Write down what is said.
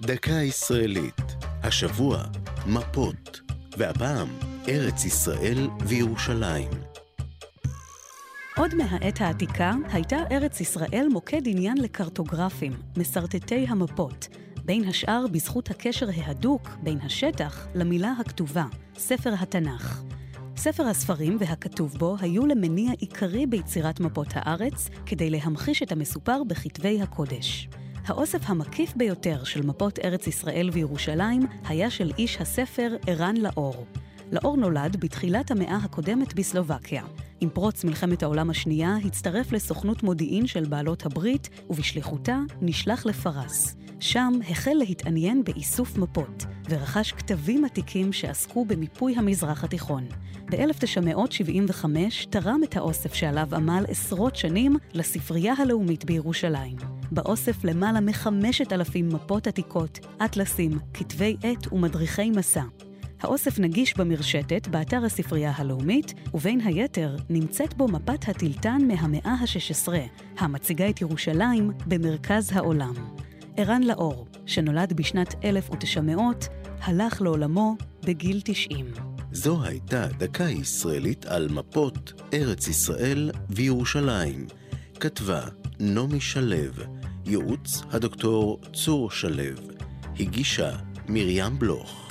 דקה ישראלית, השבוע מפות, והפעם ארץ ישראל וירושלים. עוד מהעת העתיקה הייתה ארץ ישראל מוקד עניין לקרטוגרפים, מסרטטי המפות, בין השאר בזכות הקשר ההדוק בין השטח למילה הכתובה, ספר התנ"ך. ספר הספרים והכתוב בו היו למניע עיקרי ביצירת מפות הארץ, כדי להמחיש את המסופר בכתבי הקודש. האוסף המקיף ביותר של מפות ארץ ישראל וירושלים היה של איש הספר ערן לאור. לאור נולד בתחילת המאה הקודמת בסלובקיה. עם פרוץ מלחמת העולם השנייה הצטרף לסוכנות מודיעין של בעלות הברית, ובשליחותה נשלח לפרס. שם החל להתעניין באיסוף מפות, ורכש כתבים עתיקים שעסקו במיפוי המזרח התיכון. ב-1975 תרם את האוסף שעליו עמל עשרות שנים לספרייה הלאומית בירושלים. באוסף למעלה מחמשת אלפים מפות עתיקות, אטלסים, כתבי עת ומדריכי מסע. האוסף נגיש במרשתת באתר הספרייה הלאומית, ובין היתר נמצאת בו מפת הטילטן מהמאה ה-16, המציגה את ירושלים במרכז העולם. ערן לאור, שנולד בשנת 1900, הלך לעולמו בגיל 90. זו הייתה דקה ישראלית על מפות ארץ ישראל וירושלים. כתבה נעמי שלו, ייעוץ הדוקטור צור שלו, הגישה מרים בלוך.